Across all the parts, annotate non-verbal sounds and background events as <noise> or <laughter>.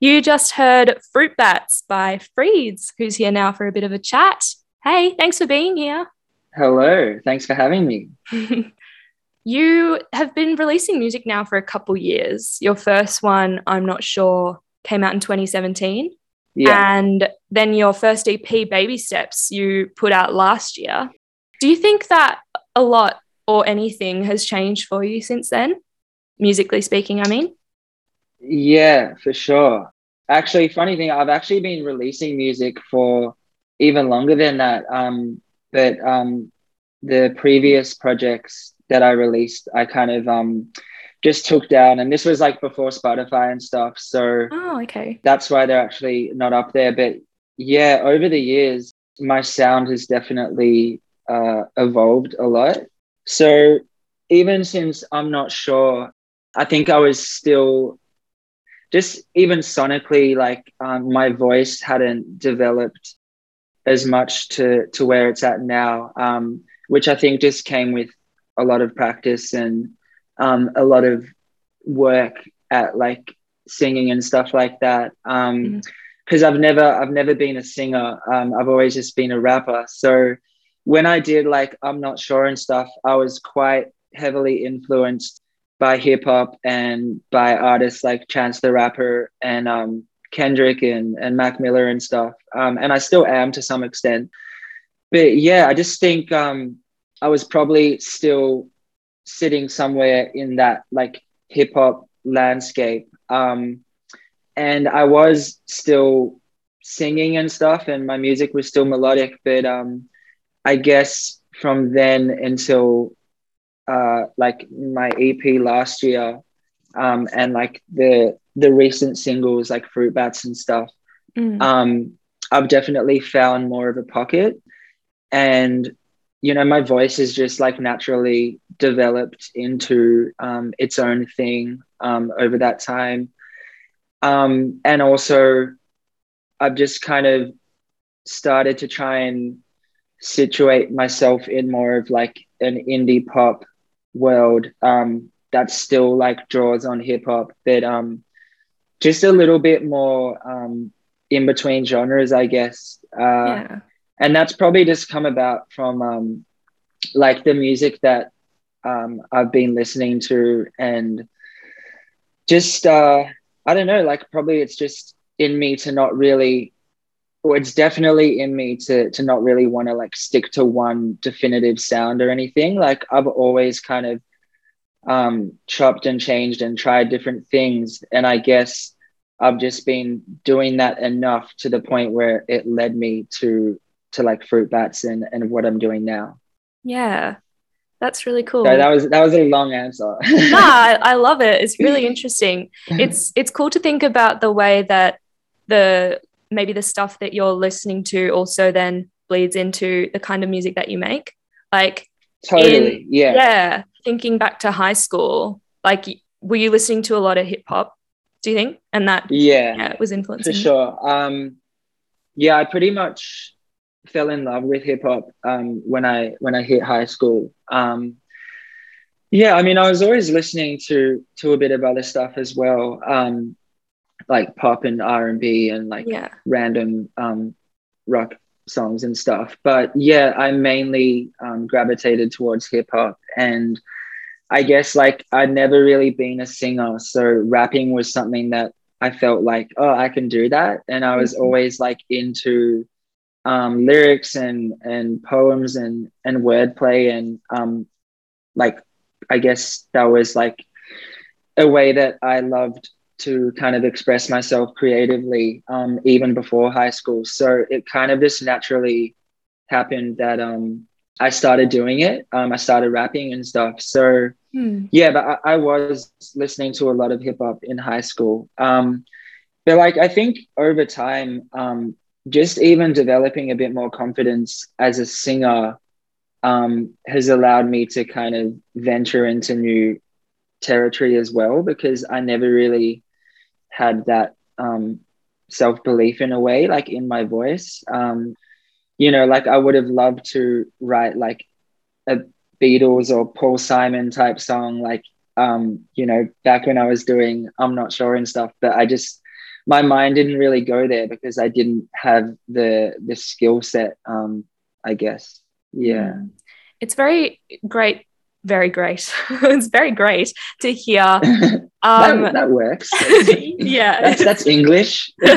You just heard Fruit Bats by Freeds, who's here now for a bit of a chat. Hey, thanks for being here. Hello, thanks for having me. <laughs> you have been releasing music now for a couple years. Your first one, I'm not sure, came out in 2017. Yeah. And then your first EP, Baby Steps, you put out last year. Do you think that a lot or anything has changed for you since then? Musically speaking, I mean? Yeah, for sure. Actually, funny thing, I've actually been releasing music for even longer than that. Um, but um, the previous projects that I released, I kind of um, just took down, and this was like before Spotify and stuff. So, oh, okay, that's why they're actually not up there. But yeah, over the years, my sound has definitely uh, evolved a lot. So even since I'm not sure, I think I was still just even sonically like um, my voice hadn't developed as much to to where it's at now um, which i think just came with a lot of practice and um, a lot of work at like singing and stuff like that because um, mm-hmm. i've never i've never been a singer um, i've always just been a rapper so when i did like i'm not sure and stuff i was quite heavily influenced by hip hop and by artists like Chance the Rapper and um, Kendrick and, and Mac Miller and stuff. Um, and I still am to some extent. But yeah, I just think um, I was probably still sitting somewhere in that like hip hop landscape. Um, and I was still singing and stuff, and my music was still melodic. But um, I guess from then until uh, like my EP last year, um, and like the the recent singles like Fruit Bats and stuff, mm. um, I've definitely found more of a pocket, and you know my voice is just like naturally developed into um, its own thing um, over that time, um, and also I've just kind of started to try and situate myself in more of like an indie pop world um, that still like draws on hip hop, but um, just a little bit more um, in between genres, I guess. Uh, yeah. And that's probably just come about from um, like the music that um, I've been listening to and just, uh, I don't know, like probably it's just in me to not really or it's definitely in me to to not really want to like stick to one definitive sound or anything like i've always kind of um, chopped and changed and tried different things. And I guess I've just been doing that enough to the point where it led me to to like fruit bats and, and what I'm doing now. Yeah. That's really cool. So that was that was a long answer. no, <laughs> I, I love it. It's really interesting. It's it's cool to think about the way that the maybe the stuff that you're listening to also then bleeds into the kind of music that you make. Like totally, in, yeah, yeah thinking back to high school, like were you listening to a lot of hip hop? Do you think? And that yeah, yeah was influencing for sure. Um, yeah, I pretty much fell in love with hip hop um, when I when I hit high school. Um, yeah, I mean, I was always listening to to a bit of other stuff as well, um, like pop and R and B and like yeah. random um, rock songs and stuff. But yeah, I mainly um, gravitated towards hip hop. And I guess like I'd never really been a singer. So rapping was something that I felt like, oh, I can do that. And I was mm-hmm. always like into um, lyrics and, and poems and, and wordplay. And um, like, I guess that was like a way that I loved to kind of express myself creatively um, even before high school. So it kind of just naturally happened that um, I started doing it. Um, I started rapping and stuff. So hmm. yeah, but I, I, was listening to a lot of hip hop in high school. Um, but like I think over time, um, just even developing a bit more confidence as a singer um, has allowed me to kind of venture into new territory as well because I never really had that um, self belief in a way, like in my voice. Um, you know, like I would have loved to write like a Beatles or Paul Simon type song, like um, you know, back when I was doing I'm not sure and stuff, but I just my mind didn't really go there because I didn't have the the skill set. Um, I guess. Yeah. Mm. It's very great very great. <laughs> it's very great to hear. <laughs> Um, that, that, works. <laughs> yeah, that's, that's English. <laughs>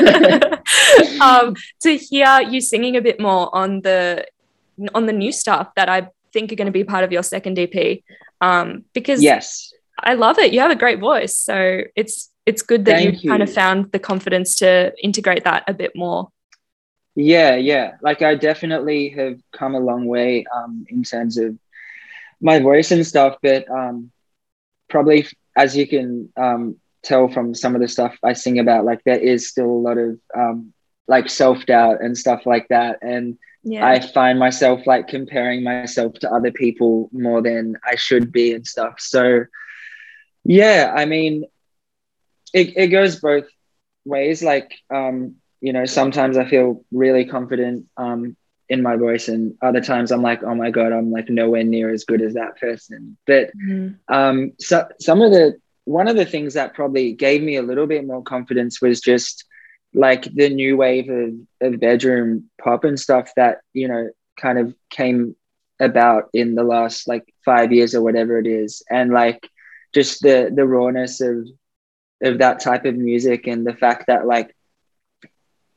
um, to hear you singing a bit more on the on the new stuff that I think are going to be part of your second EP. Um, because yes, I love it. You have a great voice, so it's it's good that you, you kind of found the confidence to integrate that a bit more. Yeah, yeah. Like I definitely have come a long way um, in terms of my voice and stuff, but um, probably as you can um, tell from some of the stuff I sing about, like there is still a lot of um, like self doubt and stuff like that, and yeah. I find myself like comparing myself to other people more than I should be and stuff. So, yeah, I mean, it it goes both ways. Like, um, you know, sometimes I feel really confident um, in my voice and other times i'm like oh my god i'm like nowhere near as good as that person but mm-hmm. um so some of the one of the things that probably gave me a little bit more confidence was just like the new wave of, of bedroom pop and stuff that you know kind of came about in the last like five years or whatever it is and like just the the rawness of of that type of music and the fact that like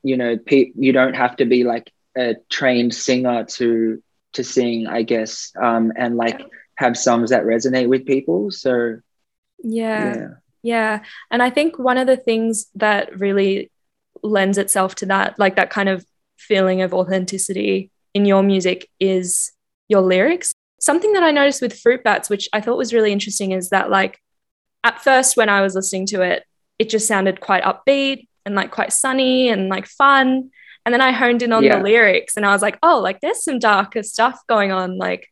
you know pe- you don't have to be like a trained singer to to sing, I guess, um, and like have songs that resonate with people. So yeah. yeah. Yeah. And I think one of the things that really lends itself to that, like that kind of feeling of authenticity in your music is your lyrics. Something that I noticed with Fruit Bats, which I thought was really interesting, is that like at first when I was listening to it, it just sounded quite upbeat and like quite sunny and like fun. And then I honed in on yeah. the lyrics and I was like, oh, like there's some darker stuff going on. Like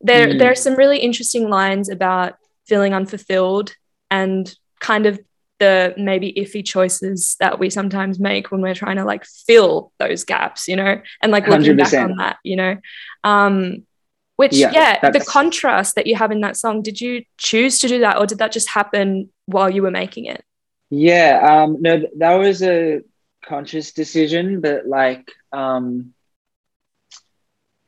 there, mm. there are some really interesting lines about feeling unfulfilled and kind of the maybe iffy choices that we sometimes make when we're trying to like fill those gaps, you know, and like looking 100%. back on that, you know. Um, which yeah, yeah the contrast that you have in that song, did you choose to do that or did that just happen while you were making it? Yeah, um, no, that was a conscious decision, but like um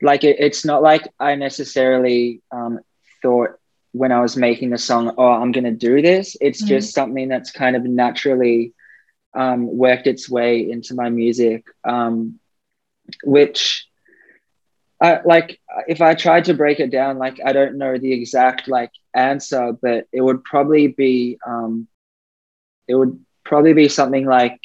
like it, it's not like I necessarily um thought when I was making the song, oh, I'm gonna do this. It's mm-hmm. just something that's kind of naturally um, worked its way into my music, um, which I, like if I tried to break it down, like I don't know the exact like answer, but it would probably be um, it would probably be something like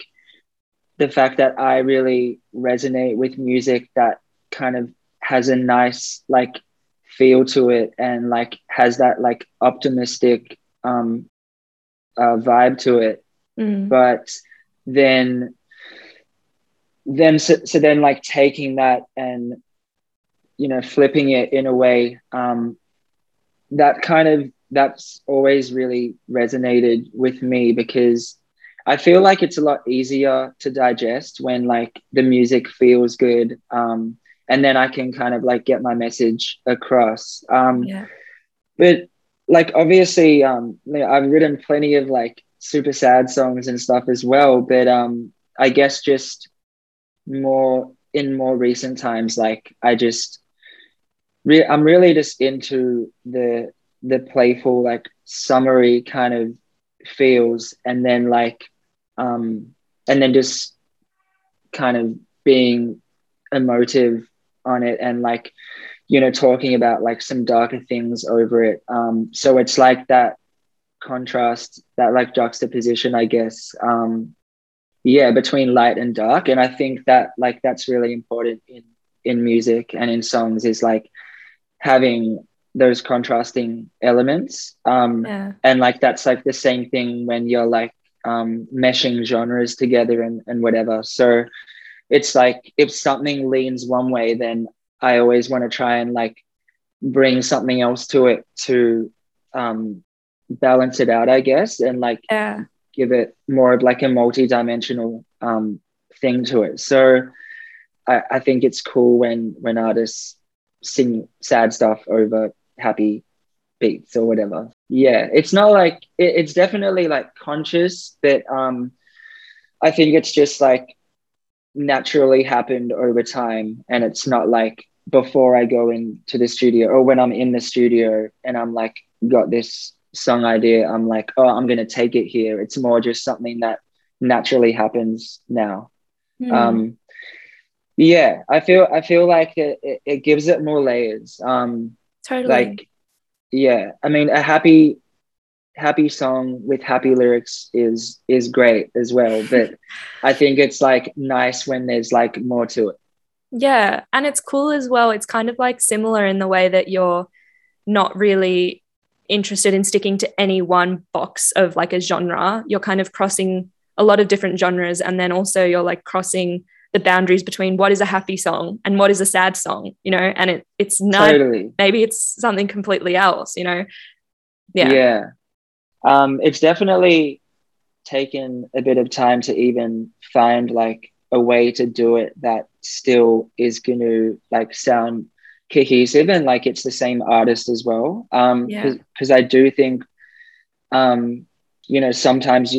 the fact that I really resonate with music that kind of has a nice like feel to it and like has that like optimistic um uh, vibe to it mm. but then then so, so then like taking that and you know flipping it in a way um that kind of that's always really resonated with me because I feel like it's a lot easier to digest when like the music feels good. Um, and then I can kind of like get my message across. Um, yeah. But like obviously, um, I've written plenty of like super sad songs and stuff as well. But um, I guess just more in more recent times, like I just, re- I'm really just into the the playful like summery kind of feels, and then like um, and then just kind of being emotive on it and like you know talking about like some darker things over it. Um so it's like that contrast that like juxtaposition i guess um yeah between light and dark. And i think that like that's really important in in music and in songs is like having those contrasting elements. Um yeah. and like that's like the same thing when you're like um, meshing genres together and, and whatever. So it's like if something leans one way, then I always want to try and like bring something else to it to um, balance it out, I guess, and like yeah. give it more of like a multi-dimensional um, thing to it. So I, I think it's cool when when artists sing sad stuff over happy beats or whatever. Yeah, it's not like it, it's definitely like conscious, but um, I think it's just like naturally happened over time. And it's not like before I go into the studio or when I'm in the studio and I'm like, got this song idea, I'm like, oh, I'm going to take it here. It's more just something that naturally happens now. Mm. Um, yeah, I feel I feel like it, it, it gives it more layers. Um, totally. Like, yeah, I mean, a happy happy song with happy lyrics is is great as well but <laughs> i think it's like nice when there's like more to it. Yeah and it's cool as well. It's kind of like similar in the way that you're not really interested in sticking to any one box of like a genre. You're kind of crossing a lot of different genres and then also you're like crossing the boundaries between what is a happy song and what is a sad song you know and it it's not totally. maybe it's something completely else you know yeah yeah um, it's definitely taken a bit of time to even find like a way to do it that still is going to like sound cohesive and like it's the same artist as well. Um, because yeah. I do think, um, you know, sometimes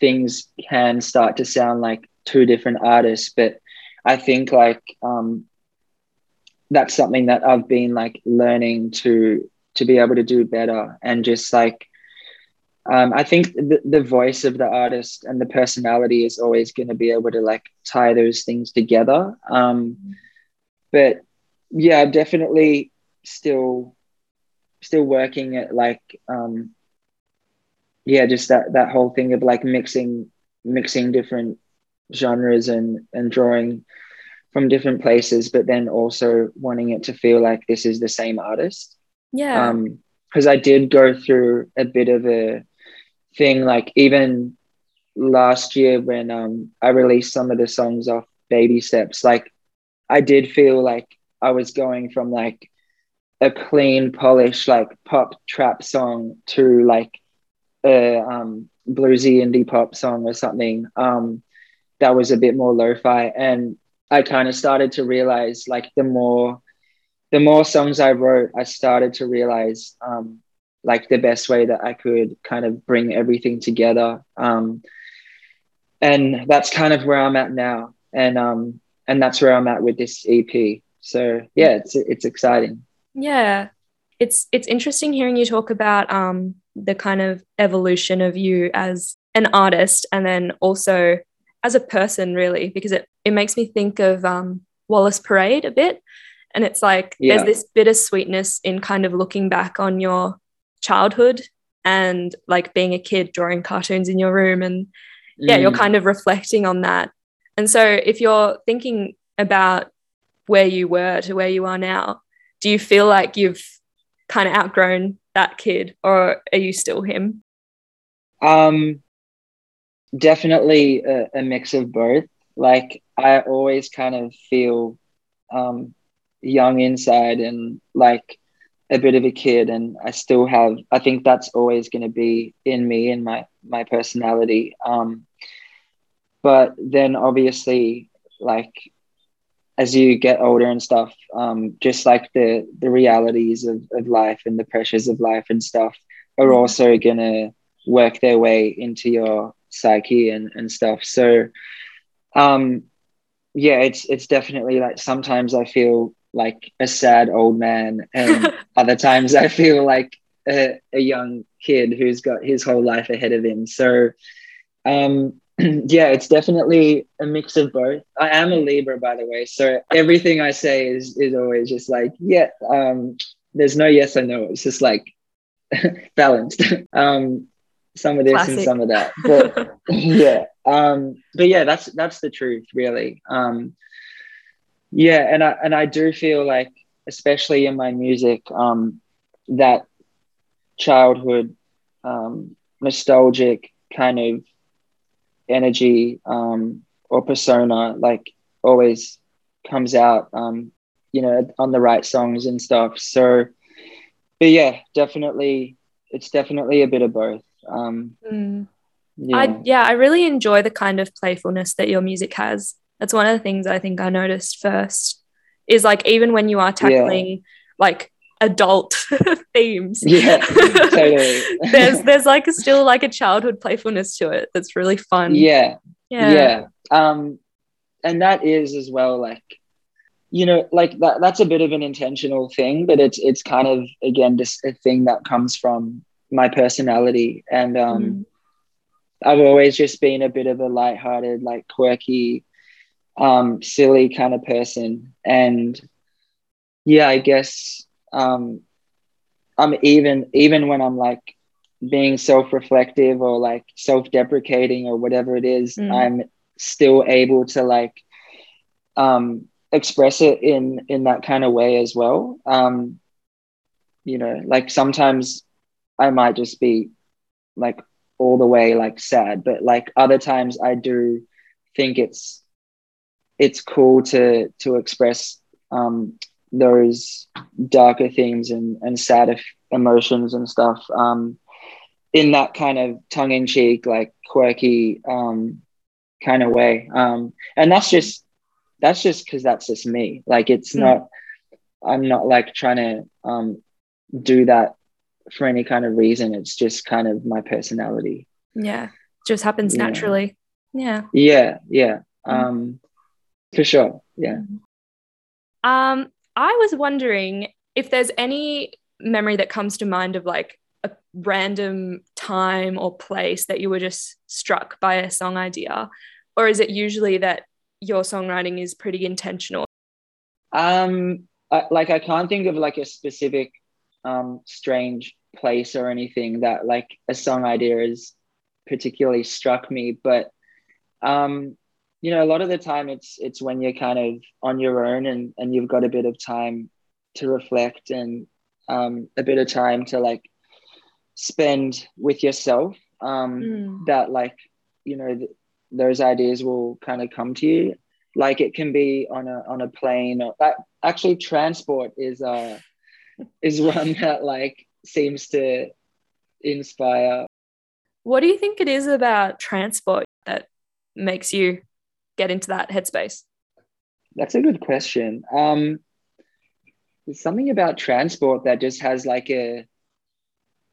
things can start to sound like two different artists, but I think like um, that's something that I've been like learning to to be able to do better and just like um, I think the, the voice of the artist and the personality is always going to be able to like tie those things together. Um, but yeah, definitely still still working at like um, yeah, just that that whole thing of like mixing mixing different genres and and drawing from different places, but then also wanting it to feel like this is the same artist. Yeah. Um, because I did go through a bit of a thing like even last year when um I released some of the songs off Baby Steps like I did feel like I was going from like a clean polished like pop trap song to like a um bluesy indie pop song or something um that was a bit more lo-fi and I kind of started to realize like the more the more songs I wrote I started to realize um like the best way that I could kind of bring everything together. Um, and that's kind of where I'm at now. And um, and that's where I'm at with this EP. So yeah, it's it's exciting. Yeah. It's it's interesting hearing you talk about um the kind of evolution of you as an artist and then also as a person really because it, it makes me think of um Wallace Parade a bit and it's like yeah. there's this bittersweetness in kind of looking back on your childhood and like being a kid drawing cartoons in your room and yeah mm. you're kind of reflecting on that and so if you're thinking about where you were to where you are now do you feel like you've kind of outgrown that kid or are you still him um definitely a, a mix of both. Like i always kind of feel um young inside and like a bit of a kid and I still have I think that's always going to be in me and my my personality. Um but then obviously like as you get older and stuff um just like the the realities of, of life and the pressures of life and stuff are also going to work their way into your psyche and and stuff so um yeah it's it's definitely like sometimes I feel like a sad old man, and <laughs> other times I feel like a, a, young kid who's got his whole life ahead of him. So, um, <clears throat> yeah, it's definitely a mix of both. I am a Libra, by the way, so everything I say is is always just like, yeah. Um, there's no yes or no. It's just like <laughs> balanced. <laughs> um, some of this Classic. and some of that. But <laughs> <laughs> yeah. Um, but yeah, that's that's the truth, really. Um, yeah and i and i do feel like especially in my music um that childhood um nostalgic kind of energy um or persona like always comes out um you know on the right songs and stuff so but yeah definitely it's definitely a bit of both um mm. yeah. I, yeah i really enjoy the kind of playfulness that your music has that's one of the things I think I noticed first is like even when you are tackling yeah. like adult <laughs> themes. Yeah, <laughs> totally. <laughs> there's there's like a, still like a childhood playfulness to it that's really fun. Yeah. Yeah. Yeah. Um, and that is as well like you know like that that's a bit of an intentional thing but it's it's kind of again just a thing that comes from my personality and um mm. i've always just been a bit of a light-hearted like quirky um silly kind of person and yeah i guess um i'm even even when i'm like being self-reflective or like self-deprecating or whatever it is mm. i'm still able to like um express it in in that kind of way as well um you know like sometimes i might just be like all the way like sad but like other times i do think it's it's cool to to express um those darker themes and and sad emotions and stuff um in that kind of tongue-in-cheek like quirky um kind of way um and that's just that's just because that's just me. Like it's mm. not, I'm not like trying to um, do that for any kind of reason. It's just kind of my personality. Yeah. Just happens yeah. naturally. Yeah. Yeah. Yeah. Mm. Um, for sure. Yeah. Um, I was wondering if there's any memory that comes to mind of like a random time or place that you were just struck by a song idea, or is it usually that your songwriting is pretty intentional? Um, I, like I can't think of like a specific um, strange place or anything that like a song idea has particularly struck me, but um, you know, a lot of the time it's it's when you're kind of on your own and and you've got a bit of time to reflect and um, a bit of time to like spend with yourself um, mm. that like you know th- those ideas will kind of come to you like it can be on a on a plane or that actually transport is uh is one <laughs> that like seems to inspire what do you think it is about transport that makes you get into that headspace that's a good question um there's something about transport that just has like a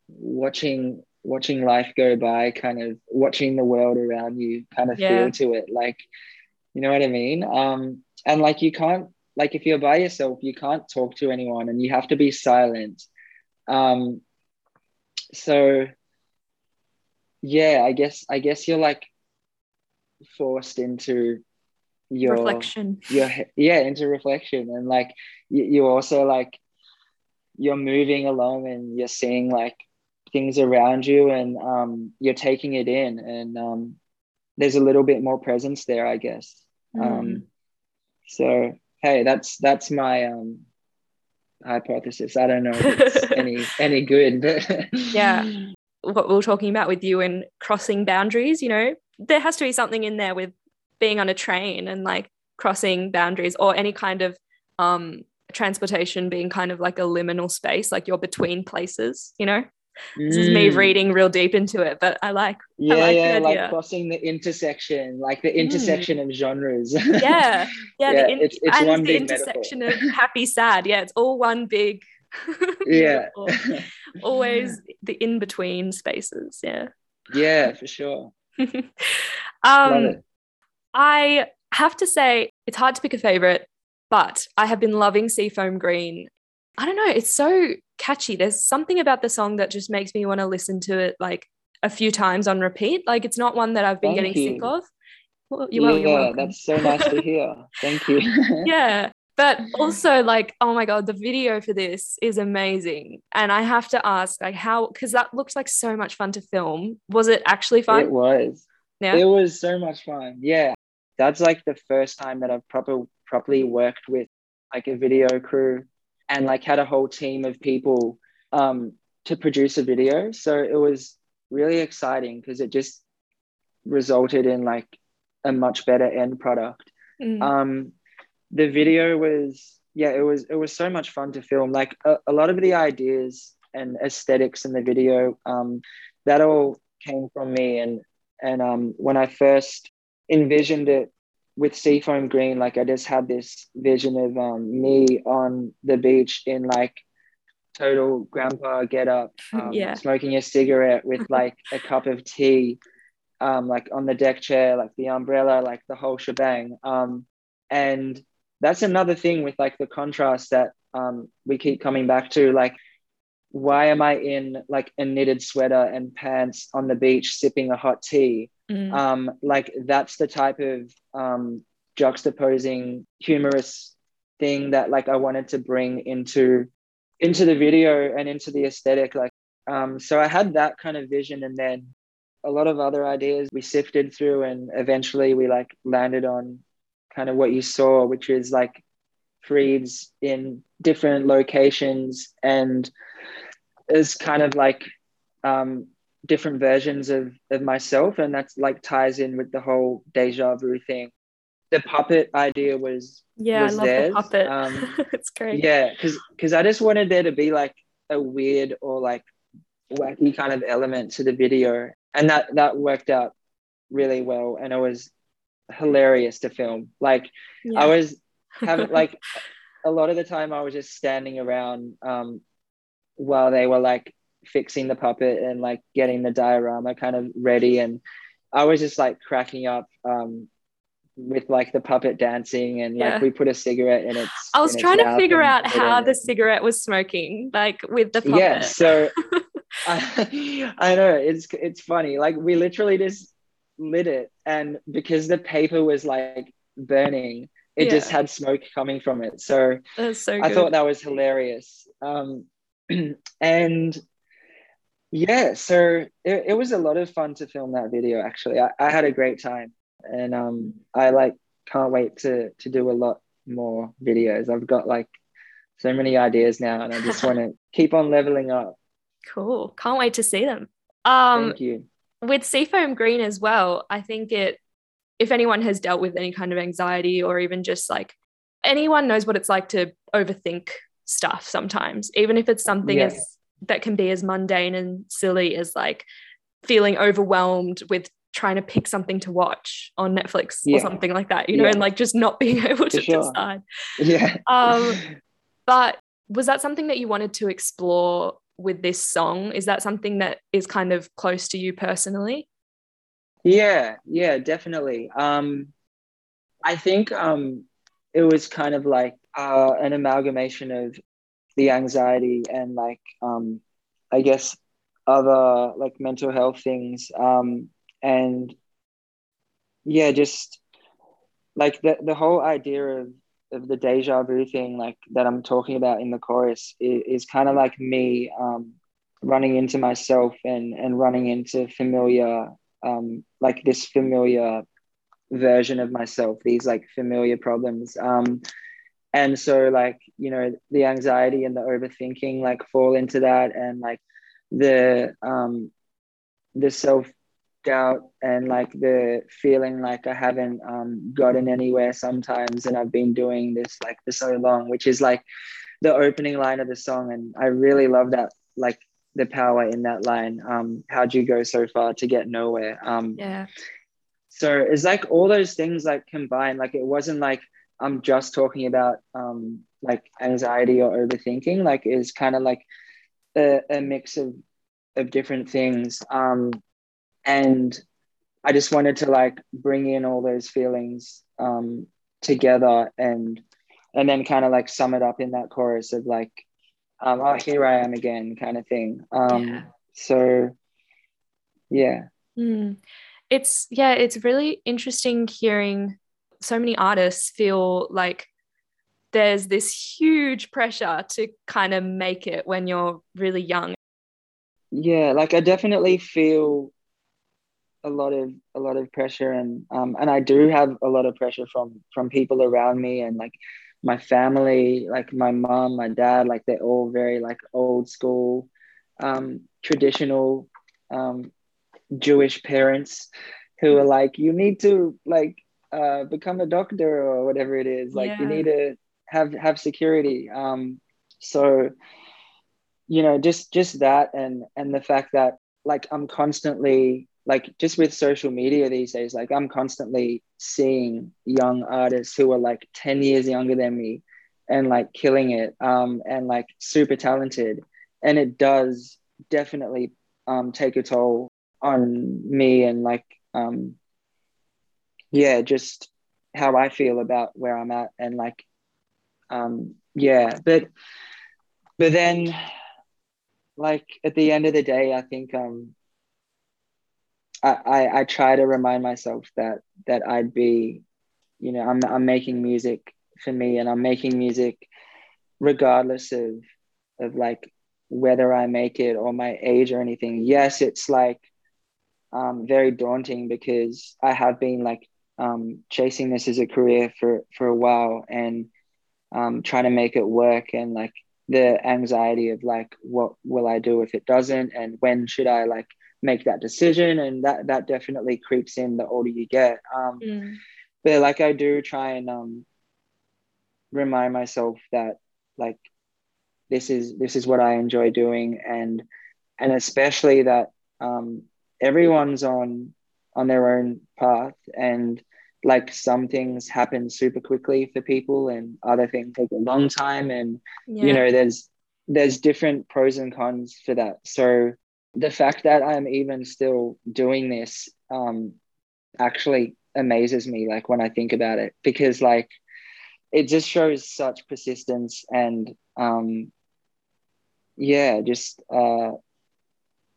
watching watching life go by, kind of watching the world around you, kind of yeah. feel to it. Like, you know what I mean? Um, and like you can't like if you're by yourself, you can't talk to anyone, and you have to be silent. Um, so yeah, I guess I guess you're like forced into your reflection. Your yeah, into reflection, and like you, you also like you're moving along and you're seeing like things around you and um, you're taking it in and um, there's a little bit more presence there i guess mm. um, so hey that's that's my um, hypothesis. I don't know if it's <laughs> any any good but <laughs> yeah. What we are talking about with you and crossing boundaries you know there has to be something in there with being on a train and like crossing boundaries or any kind of um transportation being kind of like a liminal space like you're between places you know this is me mm. reading real deep into it, but I like yeah, I like yeah, like crossing the intersection, like the mm. intersection mm. of genres. yeah, yeah, yeah the in- it's, it's and one the intersection metaphor. of happy, sad. Yeah, it's all one big. <laughs> yeah, <laughs> always the in between spaces. Yeah. Yeah, for sure. <laughs> um, I have to say it's hard to pick a favorite, but I have been loving Seafoam Green. I don't know, it's so catchy. There's something about the song that just makes me want to listen to it like a few times on repeat. Like it's not one that I've been Thank getting you. sick of. Well, you're, yeah, you're that's so nice to hear. Thank you. <laughs> <laughs> yeah. But also like, oh my God, the video for this is amazing. And I have to ask, like, how because that looks like so much fun to film. Was it actually fun? It was. Yeah. It was so much fun. Yeah. That's like the first time that I've proper properly worked with like a video crew and like had a whole team of people um, to produce a video. So it was really exciting because it just resulted in like a much better end product. Mm. Um, the video was yeah, it was it was so much fun to film. Like a, a lot of the ideas and aesthetics in the video, um, that all came from me. And and um, when I first envisioned it with Seafoam Green, like I just had this vision of um, me on the beach in like total grandpa get up, <laughs> um, yeah. smoking a cigarette with <laughs> like a cup of tea, um, like on the deck chair, like the umbrella, like the whole shebang. Um, and that's another thing with like the contrast that um, we keep coming back to. Like, why am I in like a knitted sweater and pants on the beach sipping a hot tea? Mm. Um, like that's the type of um, juxtaposing humorous thing that like I wanted to bring into into the video and into the aesthetic. Like, um, so I had that kind of vision, and then a lot of other ideas we sifted through, and eventually we like landed on kind of what you saw, which is like Freeds in different locations and is kind of like um, different versions of, of myself. And that's like ties in with the whole deja vu thing. The puppet idea was yeah, was I love theirs. the puppet. Um, <laughs> it's great. yeah, because because I just wanted there to be like a weird or like wacky kind of element to the video, and that that worked out really well, and it was hilarious to film. Like Yeah. I was having like <laughs> a lot of the time I was just standing around um, while they were like fixing the puppet and like getting the diorama kind of ready, and I was just like cracking up um, with like the puppet dancing and like Yeah. we put a cigarette in its. I was trying to figure out put it how the cigarette was smoking, like with the puppet. Yeah, so <laughs> I, I know it's it's funny. Like we literally just lit it, and because the paper was like burning, it just had smoke coming from it. So so. I thought that was hilarious. Um, <clears throat> and yeah, so it, it was a lot of fun to film that video. Actually, I, I had a great time, and um, I like can't wait to to do a lot more videos. I've got like so many ideas now, and I just <laughs> want to keep on leveling up. cool. Can't wait to see them. Um, Thank you. with Seafoam Green as well, I think it, if anyone has dealt with any kind of anxiety or even just like anyone knows what it's like to overthink stuff sometimes, even if it's something Yeah. as that can be as mundane and silly as like feeling overwhelmed with trying to pick something to watch on Netflix or something like that, you know, Yeah. and like just not <laughs> being able to sure. decide. Yeah. Um, <laughs> But was that something that you wanted to explore with this song? Is that something that is kind of close to you personally? Yeah, yeah, definitely. Um, I think um, it was kind of like uh, an amalgamation of the anxiety and like um, I guess other like mental health things um, and yeah, just like the the whole idea of of the deja vu thing like that I'm talking about in the chorus is, is kind of like me um, running into myself and and running into familiar um, like this familiar version of myself, these like familiar problems. Um, and so like, you know, the anxiety and the overthinking like fall into that and like the um the self doubt and like the feeling like I haven't um gotten anywhere sometimes and I've been doing this like for so long, which is like the opening line of the song. And I really love that like the power in that line. Um, how'd you go so far to get nowhere? Um, Yeah. so it's like all those things like combined. Like it wasn't like I'm just talking about um, like anxiety or overthinking. Like it's kind of like a, a mix of of different things. Um, and I just wanted to like bring in all those feelings um, together and and then kind of like sum it up in that chorus of like um, oh here I am again kind of thing. Um, Yeah. So yeah. Mm. It's yeah, it's really interesting hearing so many artists feel like there's this huge pressure to kind of make it when you're really young. yeah like i definitely feel a lot of a lot of pressure and um and i do have a lot of pressure from from people around me and like my family like my mom my dad like they're all very like old school um traditional um jewish parents who are like you need to like uh become a doctor or whatever it is. Like you need to have have security. Um so you know just just that and and the fact that like i'm constantly like just with social media these days like i'm constantly seeing young artists who are like 10 years younger than me and like killing it um, and like super talented. And it does definitely um, take a toll on me and like, um, yeah, just how I feel about where I'm at and like, um, yeah, but, but then like at the end of the day, I think, um, I, I, try to remind myself that, that I'd be, you know, I'm, I'm making music for me and I'm making music regardless of of like whether I make it or my age or anything. Yes, it's like um, very daunting because I have been like um, chasing this as a career for for a while and um, trying to make it work and like the anxiety of like what will I do if it doesn't and when should I like make that decision and that that definitely creeps in the older you get. Um, mm. But like I do try and um, remind myself that like this is this is what I enjoy doing and and especially that um, everyone's on on their own path and like some things happen super quickly for people and other things take a long time and yeah. you know there's there's different pros and cons for that so the fact that i'm even still doing this um actually amazes me like when i think about it because like it just shows such persistence and um, yeah, just uh,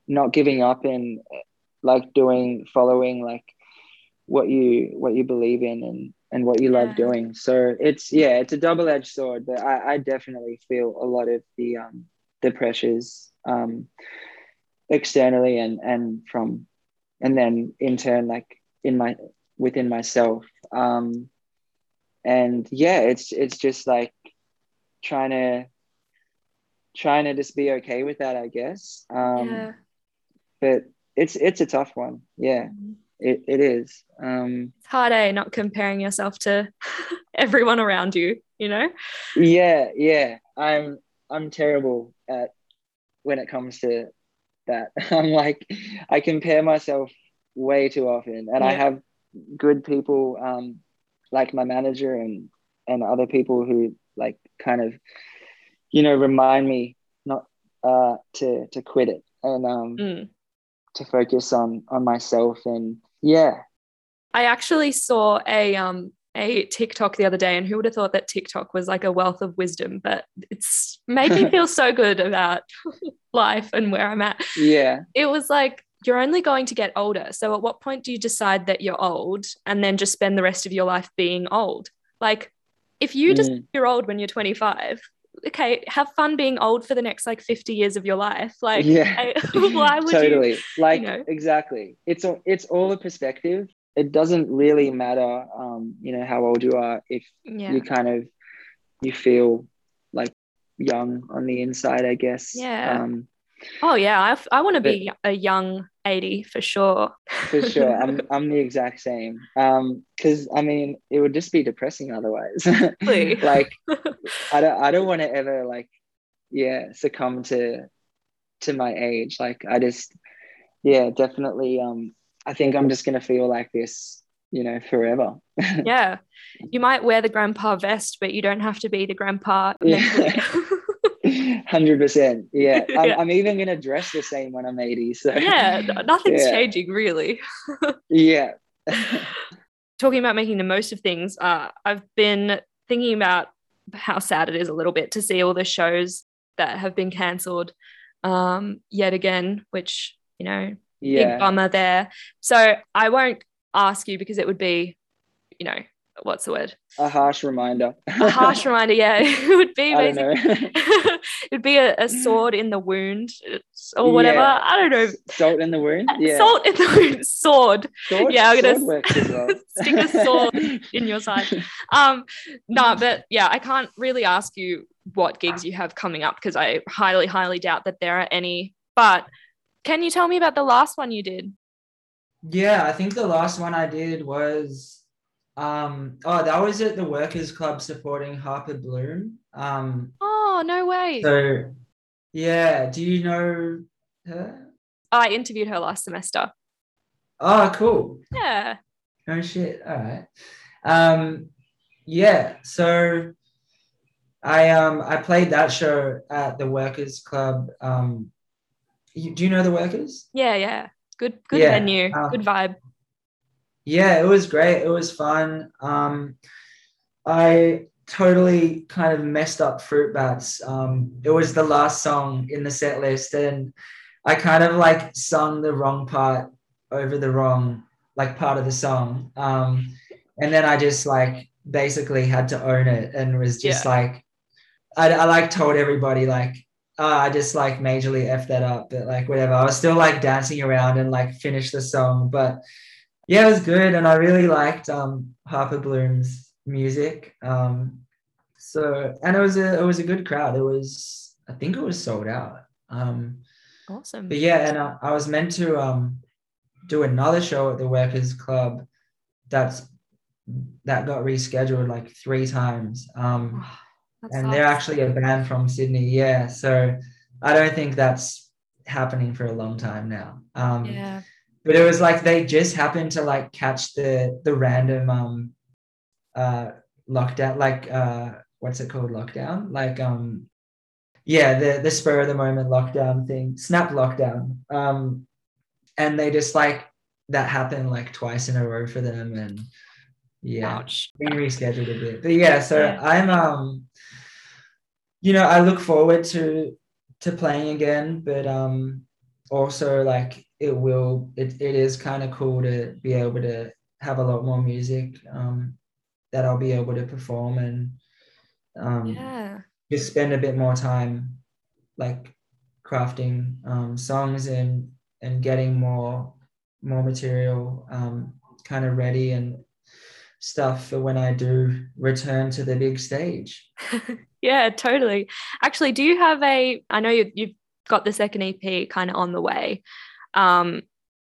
not giving up and like doing following like what you what you believe in and and what you yeah. love doing. So it's yeah, it's a double edged sword, but I, I definitely feel a lot of the um the pressures um externally and and from and then in turn like in my within myself. Um and yeah it's it's just like trying to trying to just be okay with that i guess. Um yeah. but it's it's a tough one. Yeah mm-hmm. it, it is. Um it's hard eh not comparing yourself to <laughs> everyone around you you know? Yeah yeah. I'm i'm terrible at when it comes to that <laughs> i'm like i compare myself way too often and yeah. i have good people um like my manager and and other people who like kind of you know remind me not uh to to quit it and um mm. to focus on on myself and yeah i actually saw a um a TikTok the other day, and who would have thought that TikTok was like a wealth of wisdom? But it's made me <laughs> feel so good about <laughs> life and where I'm at. Yeah. It was like you're only going to get older. So at what point do you decide that you're old and then just spend the rest of your life being old? Like if you just mm. you're old when you're 25, okay, have fun being old for the next like 50 years of your life. Like yeah. I, <laughs> why would totally. you Totally. like you know? exactly. It's all it's all a perspective. It doesn't really matter um, you know, how old you are if yeah. you kind of you feel like young on the inside, I guess. Yeah. Um, Oh yeah, I, I want to be a young 80 for sure. for sure. I'm <laughs> I'm the exact same. Um cuz I mean, it would just be depressing otherwise. <laughs> like <laughs> I don't I don't want to ever like yeah, succumb to to my age. Like I just yeah, definitely um I think I'm just going to feel like this, you know, forever. <laughs> yeah. You might wear the grandpa vest, but you don't have to be the grandpa. Yeah. <laughs> Hundred percent. Yeah. <laughs> I'm, I'm, even gonna dress the same when I'm 80. So yeah, nothing's yeah. changing really. yeah. Talking about making the most of things, uh, I've been thinking about how sad it is a little bit to see all the shows that have been cancelled um, yet again, which, you know, yeah. big bummer there. So I won't ask you because it would be, you know, what's the word? A harsh reminder. a harsh <laughs> reminder, yeah. <laughs> It would be basically <laughs> it would be a, a, sword in the wound or whatever. Yeah. I don't know. Salt in the wound. Yeah. Salt in the wound. Sword. sword? Yeah, I'm gonna well. stick a sword in your side. Um, no, but yeah, I can't really ask you what gigs you have coming up because I highly, highly doubt that there are any. But can you tell me about the last one you did? Yeah, I think the last one I did was um, oh, that was at the Workers Club supporting Harper Bloom. Um, oh, no way. So, yeah, do you know her? I interviewed her last semester. Oh, cool. Yeah. Oh shit. All right. Um, yeah. So, I um I played that show at the Workers Club. Um, you, do you know the Workers? Yeah, yeah. Good, good Yeah, venue. um, good vibe. Yeah, it was great. It was fun. Um, I totally kind of messed up Fruit Bats. Um, it was the last song in the set list, and I kind of like sung the wrong part over the wrong like part of the song. Um, and then I just like basically had to own it and was just Yeah. like, I, I like told everybody like, oh, I just like majorly f that up, but like whatever. I was still like dancing around and like finished the song, but yeah, it was good, and I really liked um, Harper Bloom's music. Um, so and it was a it was a good crowd. It was I think it was sold out. Um, Awesome. but yeah, and I, I was meant to um, do another show at the Workers Club. That's that got rescheduled like three times. Um, And they're actually a band from Sydney. Yeah, so I don't think that's happening for a long time now. Um, yeah. but it was like they just happened to like catch the the random um uh lockdown like uh what's it called lockdown like um yeah the the spur of the moment lockdown thing snap lockdown um and they just like that happened like twice in a row for them and yeah Ouch. been rescheduled a bit. But yeah, so Yeah. I'm um you know, I look forward to to playing again, but um also like it will it, it is kind of cool to be able to have a lot more music um that I'll be able to perform and um Yeah. just spend a bit more time like crafting um songs and and getting more more material um kind of ready and stuff for when I do return to the big stage. <laughs> yeah, totally. Actually, do you have a? I know you, you've got the second EP kind of on the way. Um,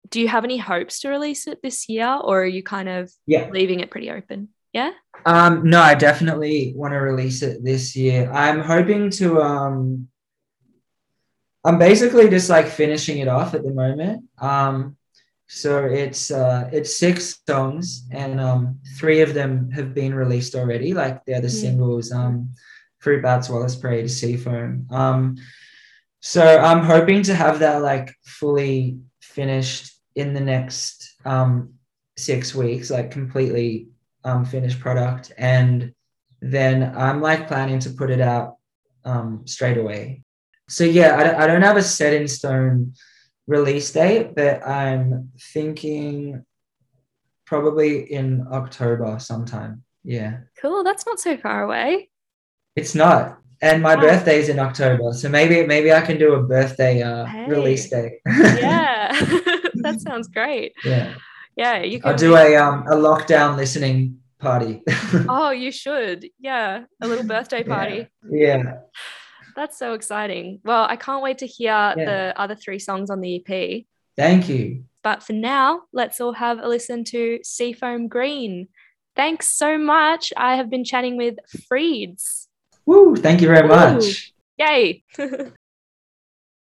do you have any hopes to release it this year, or are you kind of Yeah. leaving it pretty open? Yeah. Um, no, I definitely want to release it this year. I'm hoping to um I'm basically just like finishing it off at the moment. Um so it's uh it's six songs and um three of them have been released already. Like they're the Mm. singles, um Fruit Bats, Wallace Parade, Seafoam. Um so I'm hoping to have that like fully finished in the next um six weeks, like completely um, finished product, and then I'm like planning to put it out um, straight away. So yeah, I I don't have a set in stone release date, but I'm thinking probably in October sometime. Yeah, Cool. That's not so far away. it's not. And my Wow. birthday's in October, so maybe maybe I can do a birthday uh, Hey. release date. Yeah. <laughs> <laughs> that sounds great. yeah. Yeah, you can I'll do a um a lockdown listening party. <laughs> Oh, you should. Yeah, a little birthday Yeah. party. yeah. That's so exciting. Well, I can't wait to hear Yeah. the other three songs on the EP. Thank you. But for now, let's all have a listen to Seafoam Green. Thanks so much. I have been chatting with Freeds. Woo, thank you very Woo. much. Yay. <laughs>